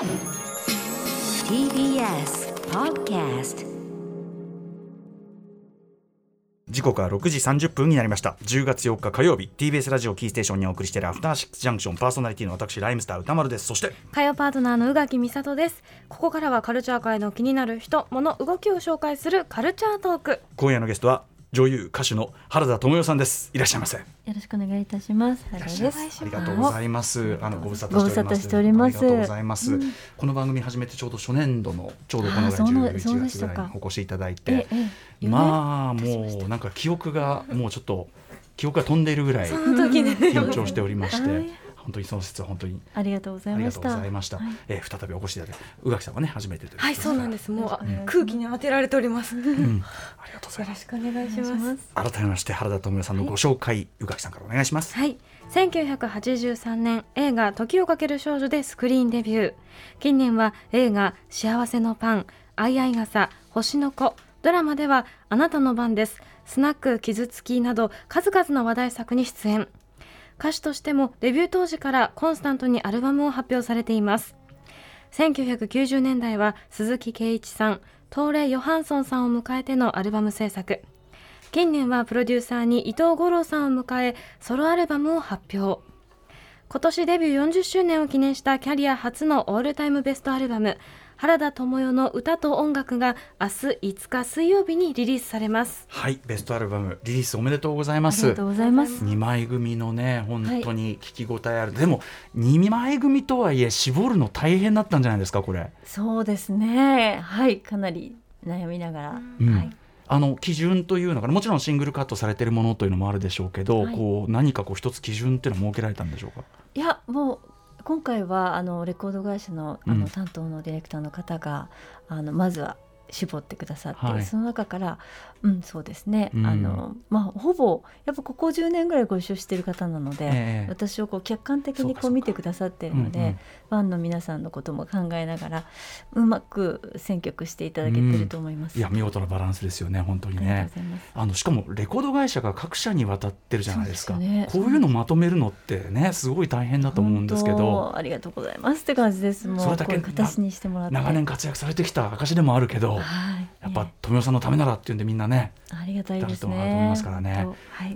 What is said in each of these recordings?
TBS Podcast 時刻は6時30分になりました。10月4日火曜日 TBS ラジオキーステーションにお送りしているアフターシックスジャンクションパーソナリティの私ライムスター歌丸です。そして火曜パートナーの宇垣美里です。ここからはカルチャー界の気になる人物動きを紹介するカルチャートーク。今夜のゲストは女優歌手の原田知世さんです。いらっしゃいませ。よろしくお願いいたします。原田です。ありがとうございます。あのご無沙ご無沙汰しております。ありがとうございます。この番組始めてちょうど初年度のちょうどこのぐらいあーそうな11そうで月ぐらいにお越しいただいえて、ええまあもうなんか記憶がもうちょっと記憶が飛んでいるぐらい緊張しておりまして。はい、本当にその説は本当にありがとうございありがとうました。ございました。はい。えー再びお越しいただいて、宇垣さんはね初めてというはいそうなんです。もうあうん。空気に当てられております。ようん。ありがとうございます。ろしくお願いします。改めまして原田知世さんのご紹介、宇垣さんからお願いします。はい。1983年映画「時をかける少女」でスクリーンデビュー。近年は映画「幸せのパン」「あいあい傘」「星の子」ドラマでは「あなたの番です」「スナック傷つき」など数々の話題作に出演歌手としてもデビュー当時からコンスタントにアルバムを発表されています。1990年代は鈴木圭一さんトーレ・ヨハンソンさんを迎えてのアルバム制作。近年はプロデューサーに伊藤五郎さんを迎えソロアルバムを発表。今年デビュー40周年を記念したキャリア初のオールタイムベストアルバム原田知世の歌と音楽が明日5日水曜日にリリースされますはい、ベストアルバムリリースおめでとうございますありがとう。ございます。二枚組のね本当に聞き応えある、でも二枚組とはいえ絞るの大変だったんじゃないですかこれそうですね。はい、かなり悩みながら。うんはい。あの基準というのがもちろんシングルカットされてるものというのもあるでしょうけど、はいこう何かこう一つ基準っていうのは設けられたんでしょうか？いや、もう。今回はあのレコード会社のあうん。の担当のディレクターの方が、あのまずは絞ってくださって、はいその中からうんそうですね、うんあのまあほぼやっぱここ10年ぐらいご一緒してる方なので、ええ私をこう客観的にこう見てくださってるので、うんうんファンの皆さんのことも考えながらうまく選曲していただけてると思います。いや見事なバランスですよね本当にね。あのしかもレコード会社が各社に渡ってるじゃないですかねこういうのまとめるのってねすごい大変だと思うんですけ本ど当ありがとうございますって感じです。もうそれだけ形にしてもらって。長年活躍されてきた証でもあるけどはい。やっぱね富代さんのためならっていうんでみんなねありがたいですね。だと思いますからね。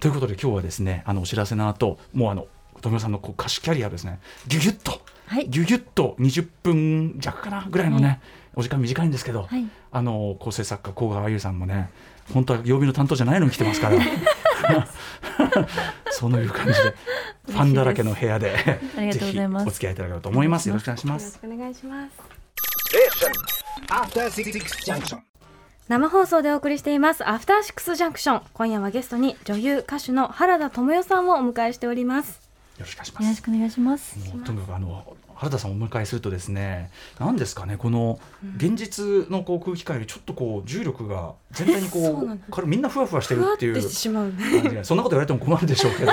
とい。うことで今日はですねあのお知らせの後もうあの富代さんのこう歌手キャリアをですね。ギュギュッとはい。ギュギュッと20分弱かなぐらいのね、お時間短いんですけど、はい。あの構成作家甲川優さんもね本当は曜日の担当じゃないのに来てますから。そういう感じでファンだらけの部屋でありがとうございます。ぜひお付き合いいただければと思います。よろしくお願いしまよろしすくお願いします.生放送でお送りしています。アフターシックスジャンクション今夜はゲストに女優歌手の原田知世さんをお迎えしております。よろしくお願いします。よろしくお願いします。もうとにかくあの原田さんをお迎えするとですね何ですかねこの現実のこう空気感よりちょっとこう重力が全体にこ そうなんだう彼みんなふわふわしてふわっていう感じがそんなこと言われても困るでしょうけど。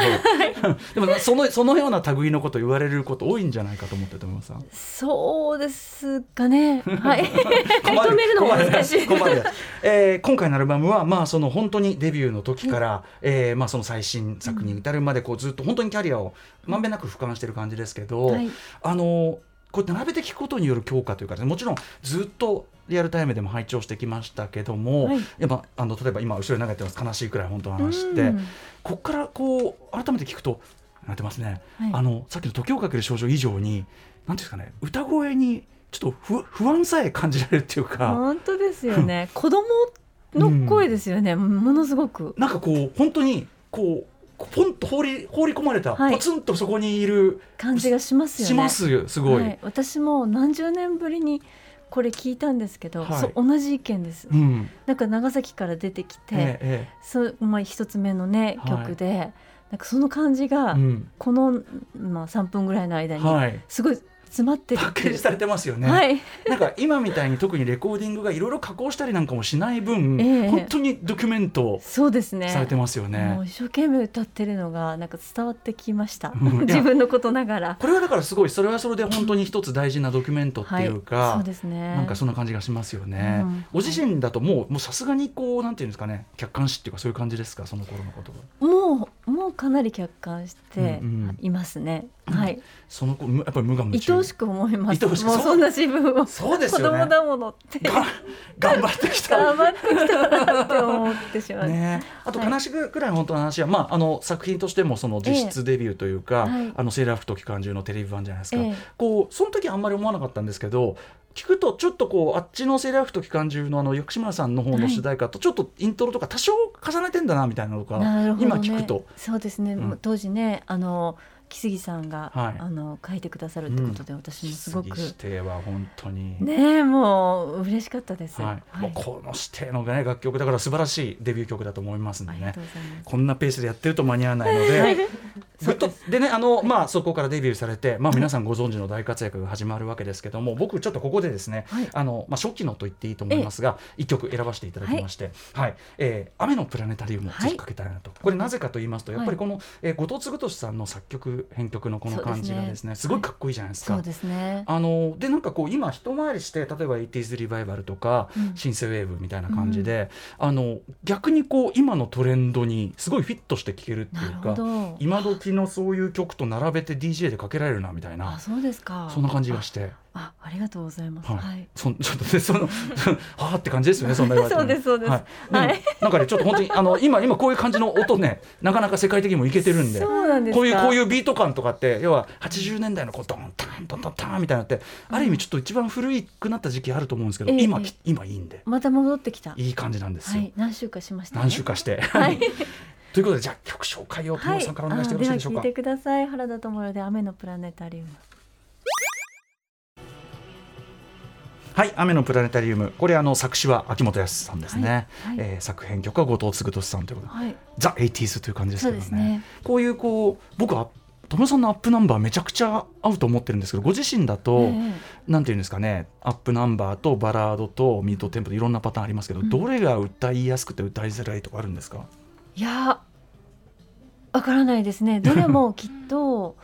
でもそのそのような類のこと言われること多いんじゃないかと思ってと思いますそうですかね。はい。認めるのも難しい。困る。えー今回のアルバムはまあその本当にデビューの時から、えーまあその最新作に至るまでこうずっと本当にキャリアをまんべんなく俯瞰してる感じですけど、はい。あのこう並べて聞くことによる強化というかねもちろんずっとリアルタイムでも拝聴してきましたけども、はいやっぱあの例えば今後ろに流れてます悲しいくらい本当の話って、うんここからこう改めて聞くとなってますね、はいあのさっきの「時をかける少女」以上に何ていうんですかね歌声にちょっと不不安さえ感じられるっていうか。本当ですよね。子供の声ですよね。ものすごく。なんかこう本当にこうポンと放り放り込まれた、はい。ポツンとそこにいる感じがしますよね。しますよすごい、はい、私も何十年ぶりにこれ聞いたんですけど、はい。同じ意見です。うん。なんか長崎から出てきて、ええそうまあ一つ目のねはい。曲で、なんかその感じえが、このまあ三分ぐらいの間にはい。すごい詰まってるパッケージされてますよね、はい、なんか今みたいに特にレコーディングがいろいろ加工したりなんかもしない分、ええ本当にドキュメントそうですね。されてますよね一生懸命歌ってるのがなんか伝わってきました。うん自分のことながら。これはだからすごいそれはそれで本当に一つ大事なドキュメントっていうか、はい、そうですね。なんかそんな感じがしますよね。うんご自身だともうもうさすがにこうなんていうんですかね客観視っていうかそういう感じですかその頃のことが。もうもうかなり客観してうんうんいますね。はい。その子むやっぱり無我夢中しく思います。もうそんな自分を。そうですね。供だものって。が頑張ってきた。頑張ってきたなって思ってしまう。ね、あとはい。悲しくくらい本当の話は、まあ、あの作品としてもその実質デビューというか、あのセーラー服と機関銃のテレビ版じゃないですか、ええ。こうその時あんまり思わなかったんですけど聞くとちょっとこうあっちのセーラー服と機関銃のあの薬師丸さんの方の主題歌とちょっとイントロとか多少重ねてんだなみたいなのが、なるほど、ね、今聞くと。そうですね、うん。当時ねあの木杉さんが、はい。あの書いてくださるってことで、私もすごく。杉指定は本当に。ねえもう嬉しかったです。はい。もうこの指定の、ね、楽曲だから素晴らしいデビュー曲だと思いますんでね。こんなペースでやってると間に合わないので、ぐっとでねあの、まあ、そこからデビューされて、まあ、皆さんご存知の大活躍が始まるわけですけども僕ちょっとここでですね、はい。あのまあ、初期のと言っていいと思いますが一曲選ばせていただきまして「はい。えー雨のプラネタリウム」をぜひかけたいなと、これなぜかと言いますとやっぱりこの、えー後藤嗣俊さんの作曲編曲のこの感じがですねすごいかっこいいじゃないですか。そうですね。あのでなんかこう今一回りして例えば 80s リバイバルとか、うん。シンセウェーブみたいな感じで、あの逆にこう今のトレンドにすごいフィットして聴けるっていうかど。今時のそういう曲と並べて DJ でかけられるなみたいあなそうですか。そんな感じがして。あありがとうございます。はいはい。そん ちょっとねその はあって感じですよねそんな言われてもそうですそうですはい、なんかねちょっと本当にあの今今こういう感じの音ねなかなか世界的にもいけてるんでそうなんですか。こういうこういうビート感とかって要は80年代のこうドンタンドンドンタンみたいなのってある意味ちょっと一番古くなった時期あると思うんですけど、ええ今ええ今いいんでまた戻ってきた。いい感じなんですよ、はい。何週かしました、ね。何週かして。はい。ということでじゃあ曲紹介を友はい。さんからお願いしてよろしいでしょうか？は聞いてください。原田知世で雨のプラネタリウム。はい、雨のプラネタリウム、これあの作詞は秋元康さんですね。はいはいえー作編曲は後藤次利さんということで、はい。 the eighties という感じですけどね。ね。こういうこう僕は友さんのアップナンバーめちゃくちゃ合うと思ってるんですけど、ご自身だと、ええなんていうんですかね、アップナンバーとバラードとミートテンポといろんなパターンありますけど、うんどれが歌いやすくて歌いづらいとかあるんですか？いやわからないですね。どれもきっと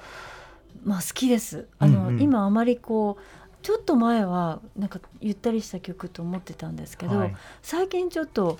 まあ好きです。あの、うんうん。今あまりこうちょっと前はなんかゆったりした曲と思ってたんですけど、はい。最近ちょっと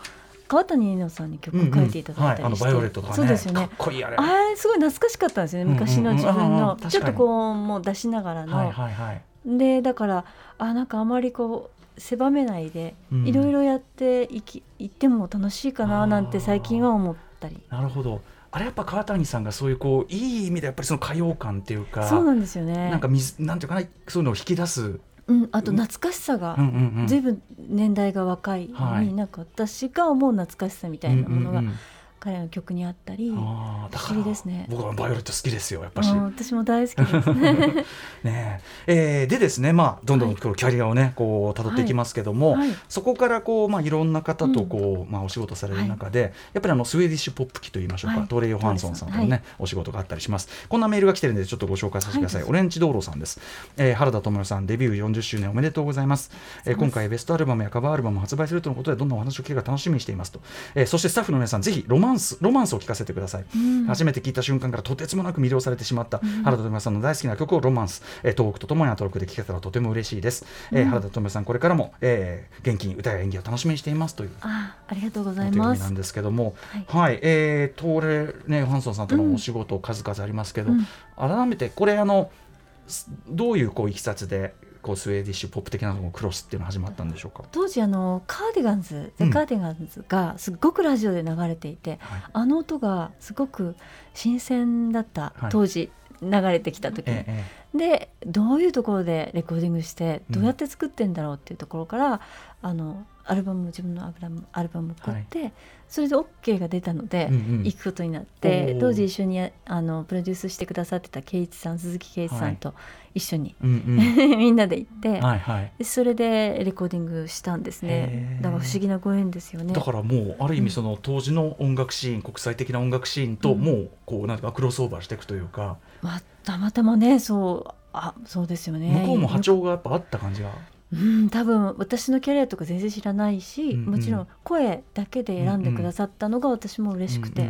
川谷絵音さんに曲を書いていただいたりして、うんうん。はい、ね。そうですよね。あれ。すごい懐かしかったんですよね。昔の自分うんうんうんちょっとこうもう出しながらの、はいはいはい。でだからあなんかあまりこう狭めないでうんいろいろやっていきいっても楽しいかななんて最近は思ったりなるほど。あれやっぱ川谷さんがそういうこういい意味でやっぱりその歌謡感っていうか、そうなんですよねなんか水なんていうかなそういうのを引き出す。うん、あと懐かしさがうんうんうん。ずいぶん年代が若いはいなんか私が思う懐かしさみたいなものが彼の曲にあったり、あ不思議ですね僕はバイオレット好きですよやっぱし。うん私も大好きです。ねええーでですねまあどんどんキャリアをねこう辿っていきますけども、はいそこからこうまあいろんな方とこう、まあお仕事される中で、やっぱりあのスウェーディッシュポップ期といいましょうか、はいトーレ・ヨハンソンさんとのね、はいお仕事があったりします。こんなメールが来てるんでちょっとご紹介させてください。はいオレンジ道路さんです。えー原田知世さんデビュー40周年おめでとうございます。えー今回ベストアルバムやカバーアルバムを発売するとのことでどんなお話を聞けるか楽しみにしていますと。えーそしてスタッフの皆さんぜひロマンスロマンスを聞かせてください。うん。初めて聞いた瞬間からとてつもなく魅了されてしまった、原田知世さんの大好きな曲をロマンス、えー、東北とともにアトロックで聴けたらとても嬉しいです、えー原田知世さんこれからも、えー元気に歌や演技を楽しみにしていますというあ、ありがとうございます。なん。ですけども。はい。はい、えー、トーレ・ヨハンソンさんとのお仕事数々ありますけど、うん。改めてこれあのすどういうこういきさつでこうスウェーディッシュポップ的なのをクロスっていうのが始まったんでしょうか、当時あのカーディガンズ、うん。ザ・カーディガンズがすっごくラジオで流れていて、はい。あの音がすごく新鮮だった、はい。当時流れてきた時。ええでどういうところでレコーディングしてうんどうやって作ってんだろうっていうところから、あのアルバム自分のアルバムアルバムを送って、それで OK が出たので、うんうん。行くことになって当時一緒にあのプロデュースしてくださってた圭一さん鈴木圭一さんと一緒に、うんうん。みんなで行って、はいはい。でそれでレコーディングしたんですね。だから不思議なご縁ですよね。だからもうある意味その当時の音楽シーン、国際的な音楽シーンとうん。もうこうなんかクロスオーバーしていくというか、まあ、たまたまねそうあそうですよね。向こうも波長がやっぱあった感じが、うん、多分私のキャリアとか全然知らないし、うんうん。もちろん声だけで選んでくださったのが私も嬉しくて、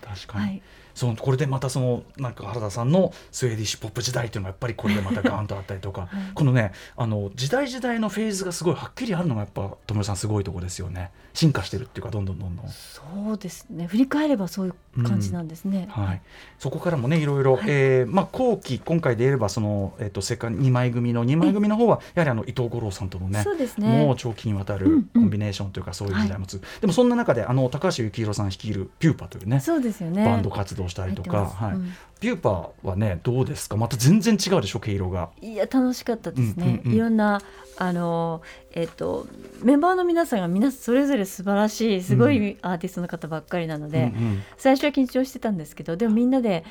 確かに、はい、そのこれでまたそのなんか原田さんのスウェーディッシュポップ時代っていうのがやっぱりこれでまたガーンとあったりとか、このねあの時代時代のフェーズがすごいはっきりあるのがやっぱ友さんすごいとこですよね。進化してるっていうかどんどんどんどん。そうですね。振り返ればそういう感じなんですね、うん、はい、そこからもねいろいろ、はい、えー、まあ、後期今回で言えばその、えーと、世界2枚組の2枚組の方はやはりあの伊藤五郎さんとのねそうですね。もう長期にわたるコンビネーションというかそういう時代もつ、うんうん、でもそんな中であの高橋幸宏さん率いるピューパというねそうですよね。バンド活動したりとか、はい、うん、ピューパはねどうですか？また全然違うでしょ？毛色が。いや楽しかったですね、いろんなあのえっとメンバーの皆さんが皆それぞれ素晴らしいすごいアーティストの方ばっかりなので、最初は緊張してたんですけどでもみんなで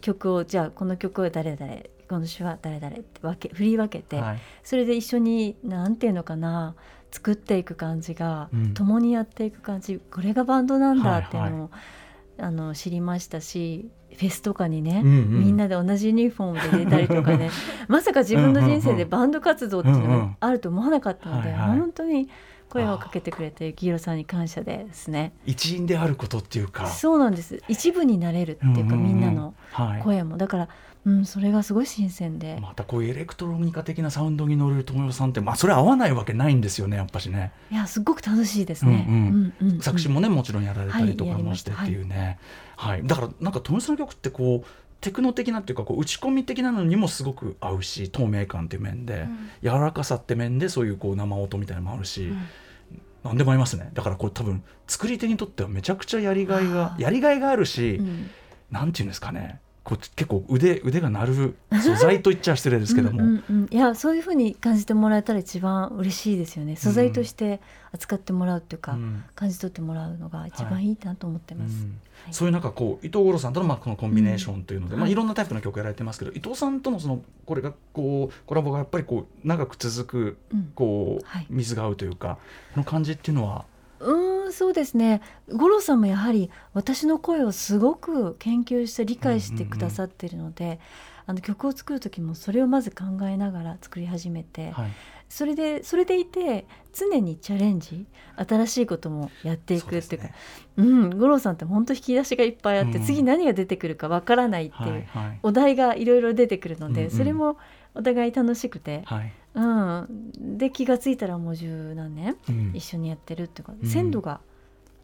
曲をじゃあこの曲は誰々この詩は誰々って分け振り分けて、はい、それで一緒に何ていうのかな作っていく感じが、うん、共にやっていく感じこれがバンドなんだっていうのを、はいはいあの知りましたしフェスとかにね、うんうん、みんなで同じユニフォームで出たりとかね まさか自分の人生でバンド活動っていうのがあると思わなかったので、うんうん、本当に声をかけてくれて幸宏さんに感謝ですね。一員であることっていうか。そうなんです。一部になれるっていうか、うんうん、みんなの声も、はい、だからうん、それがすごい新鮮で。またこういうエレクトロニカ的なサウンドに乗る友よさんって、まあ、それ合わないわけないんですよねやっぱしね。いやすごく楽しいですね、うんうん、作詞もねもちろんやられたりとかもしてっていうね、はい、はい、だからなんか友よさんの曲ってこうテクノ的なっていうかこう打ち込み的なのにもすごく合うし透明感っていう面で、うん、柔らかさって面でそういうこう生音みたいなのもあるし、うん、何でもありますね。だからこれ多分作り手にとってはめちゃくちゃやりがいがやりがいがあるし、うん、なんていうんですかねこう結構腕腕が鳴る素材と言っちゃ失礼ですけども。うんうん、いやそういうふうに感じてもらえたら一番嬉しいですよね。素材として扱ってもらうっていうか、うん、感じ取ってもらうのが一番いいなと思ってます、はいはい、そういう中こう伊藤五郎さんとのまあこのコンビネーションというので、うん、まあ、いろんなタイプの曲やられてますけど、伊藤さんとのそのこれがこうコラボがやっぱりこう長く続くこう、はい、水が合うというかの感じっていうのはうんそうですね。五郎さんもやはり私の声をすごく研究して理解してくださってるので、うんうんうん、あの曲を作る時もそれをまず考えながら作り始めて、はい、それでそれでいて常にチャレンジ新しいこともやっていくっていうかう、ね、うん五郎さんって本当引き出しがいっぱいあって、うん、次何が出てくるかわからないっていう、お題がいろいろ出てくるので、それもお互い楽しくて。はい。うん、で気が付いたらもう十何年一緒にやってるっていうか、うん、鮮度が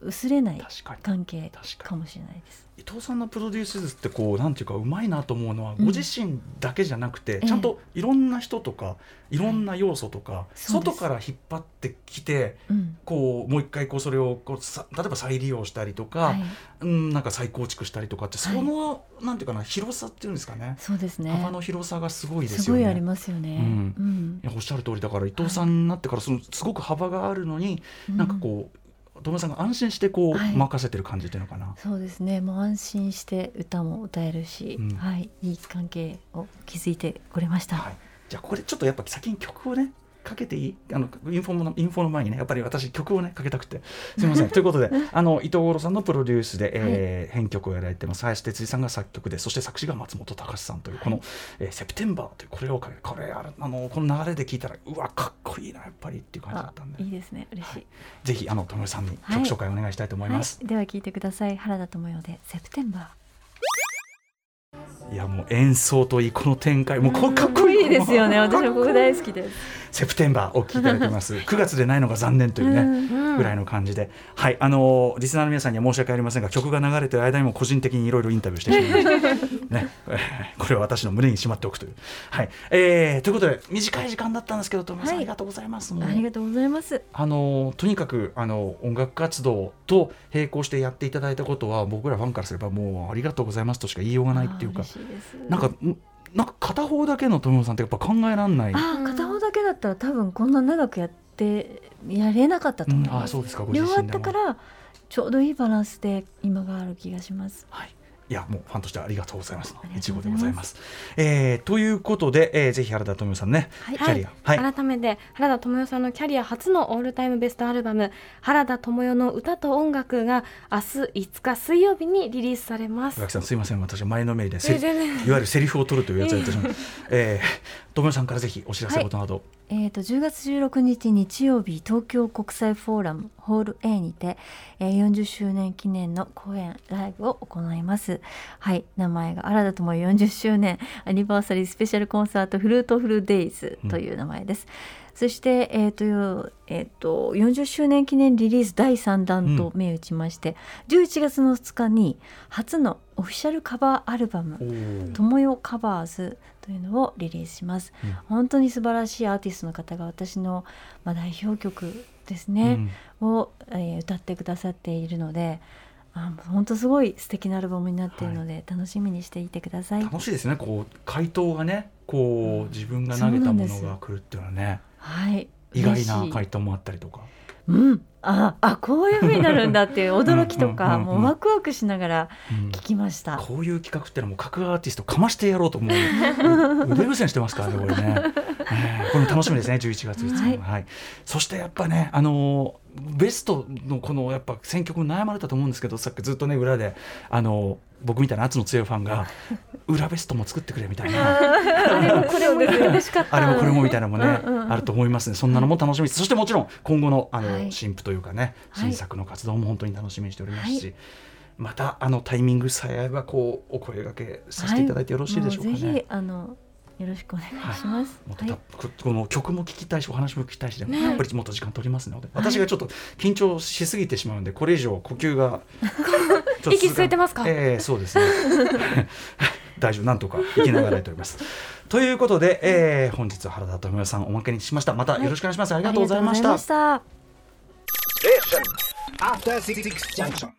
薄れない関係かもしれないです。伊藤さんのプロデュースってこうなんていうかうまいなと思うのは、ご自身だけじゃなくて、ちゃんといろんな人とか、い。ろんな要素とか、外から引っ張ってきて、こうもう一回こうそれをこうさ例えば再利用したりとか、うん、なんか再構築したりとかってその、なんていうかな広さっていうんですかね。そうですね。幅の広さがすごいですよね。すごいありますよね。うん。いやおっしゃる通りだから伊藤さんになってからそのすごく幅があるのに、なんかこう友さんが安心してこう、はい、任せてる感じっていうのかな？そうですね。もう安心して歌も歌えるし、うん、はい。いい関係を築いてこれました、はい、じゃあこれちょっとやっぱ先に曲をねかけていい？あのインフォのインフォの前にねやっぱり私曲をねかけたくて。すみません。ということであの伊藤五郎さんのプロデュースで、えー、はい、編曲をやられてます。林哲司さんが作曲でそして作詞が松本隆さんというこの、はい、えー、セプテンバーというこれをかけこれああのこの流れで聞いたらうわかっこいいなやっぱりっていう感じだったんで。いいですね。嬉しい、はい、ぜひあの友さんに曲紹介お願いしたいと思います、では聞いてください。原田智代でセプテンバー。いやもう演奏といいこの展開。もうかっこいいですよね。私もここ大好きです。セプテンバーお聞きいただきます。9月でないのが残念というねぐらいの感じで。はいあのリスナーの皆さんには申し訳ありませんが曲が流れてる間にも個人的にいろいろインタビューしてしまいました。ねこれは私の胸にしまっておくという。はい、えー、ということで短い時間だったんですけど富山さん、ありがとうございます。ありがとうございます。あのとにかくあの音楽活動と並行してやっていただいたことは僕らファンからすればもうありがとうございますとしか言いようがないっていうかなんかなんか片方だけの富山さんってやっぱ考えられない。あ片方だけだったら多分こんな長くやってやれなかったと思います、うん、あそうですか。両方あったからちょうどいいバランスで今がある気がします。はいいやもうファンとしてありがとうございます。いちごでございます。えー、ということで、えー、ぜひ原田知世さんね、はい、キャリア、はい、改めて原田知世さんのキャリア初のオールタイムベストアルバム原田知世の歌と音楽が明日5日水曜日にリリースされます。さんすいません。私前のめりで、えー、いわゆるセリフを取るというやつをやってしまう。えー、友よさんからぜひお知らせことなど、えー、と10月16日日曜日東京国際フォーラムホール A にて、えー、40周年記念の公演ライブを行います。はい。名前が新田智40周年アニバーサリースペシャルコンサートフルートフルデイズという名前です、そして、えーとえー、と40周年記念リリース第3弾と銘打ちまして、11月の2日に初のオフィシャルカバーアルバムおー「ともよカバーズ」というのをリリースします、うん。本当に素晴らしいアーティストの方が私の、まあ、代表曲ですうね、ん。を、えー歌ってくださっているのであ本当すごい素敵なアルバムになっているので、楽しみにしていてください。楽しいですね。こう回答がねこう自分が投げたものが来るっていうのはね。はい。意外ない。回答もあったりとかうん、ああこういう風になるんだっていう驚きとかもうワクワクしながらうん。聞きました。こういう企画ってのはもう各アーティストかましてやろうと思う。腕伏せしてますからねこれね、えーこれも楽しみですね11月5日はいはい、そしてやっぱねあのーベストのこのやっぱ選曲悩まれたと思うんですけどさっきずっとね裏であのー僕みたいな圧の強いファンが裏ベストも作ってくれみたいな。あれもこれもみた。いなのもね、うんうんうんあると思いますねそんなのも楽しみです。そしてもちろん今後のあの、はい。新譜というかねはい。新作の活動も本当に楽しみにしておりますし、はいまたあのタイミングさえ合えばこうお声掛けさせていただいてよろしいでしょうかね。もぜひあのよろしくお願いします。もっとはい。たここの曲も聞きたいしお話も聞きたいしでも、ね。やっぱりもっと時間取りますので、私がちょっと緊張しすぎてしまうんでこれ以上呼吸が 息吸えてますか？ええそうですね。大丈夫。なんとか生きながらやっております。ということで、えー本日は原田智代さんおまけにしました。またよろしくお願いします、ありがとうございました。ありがとうございました。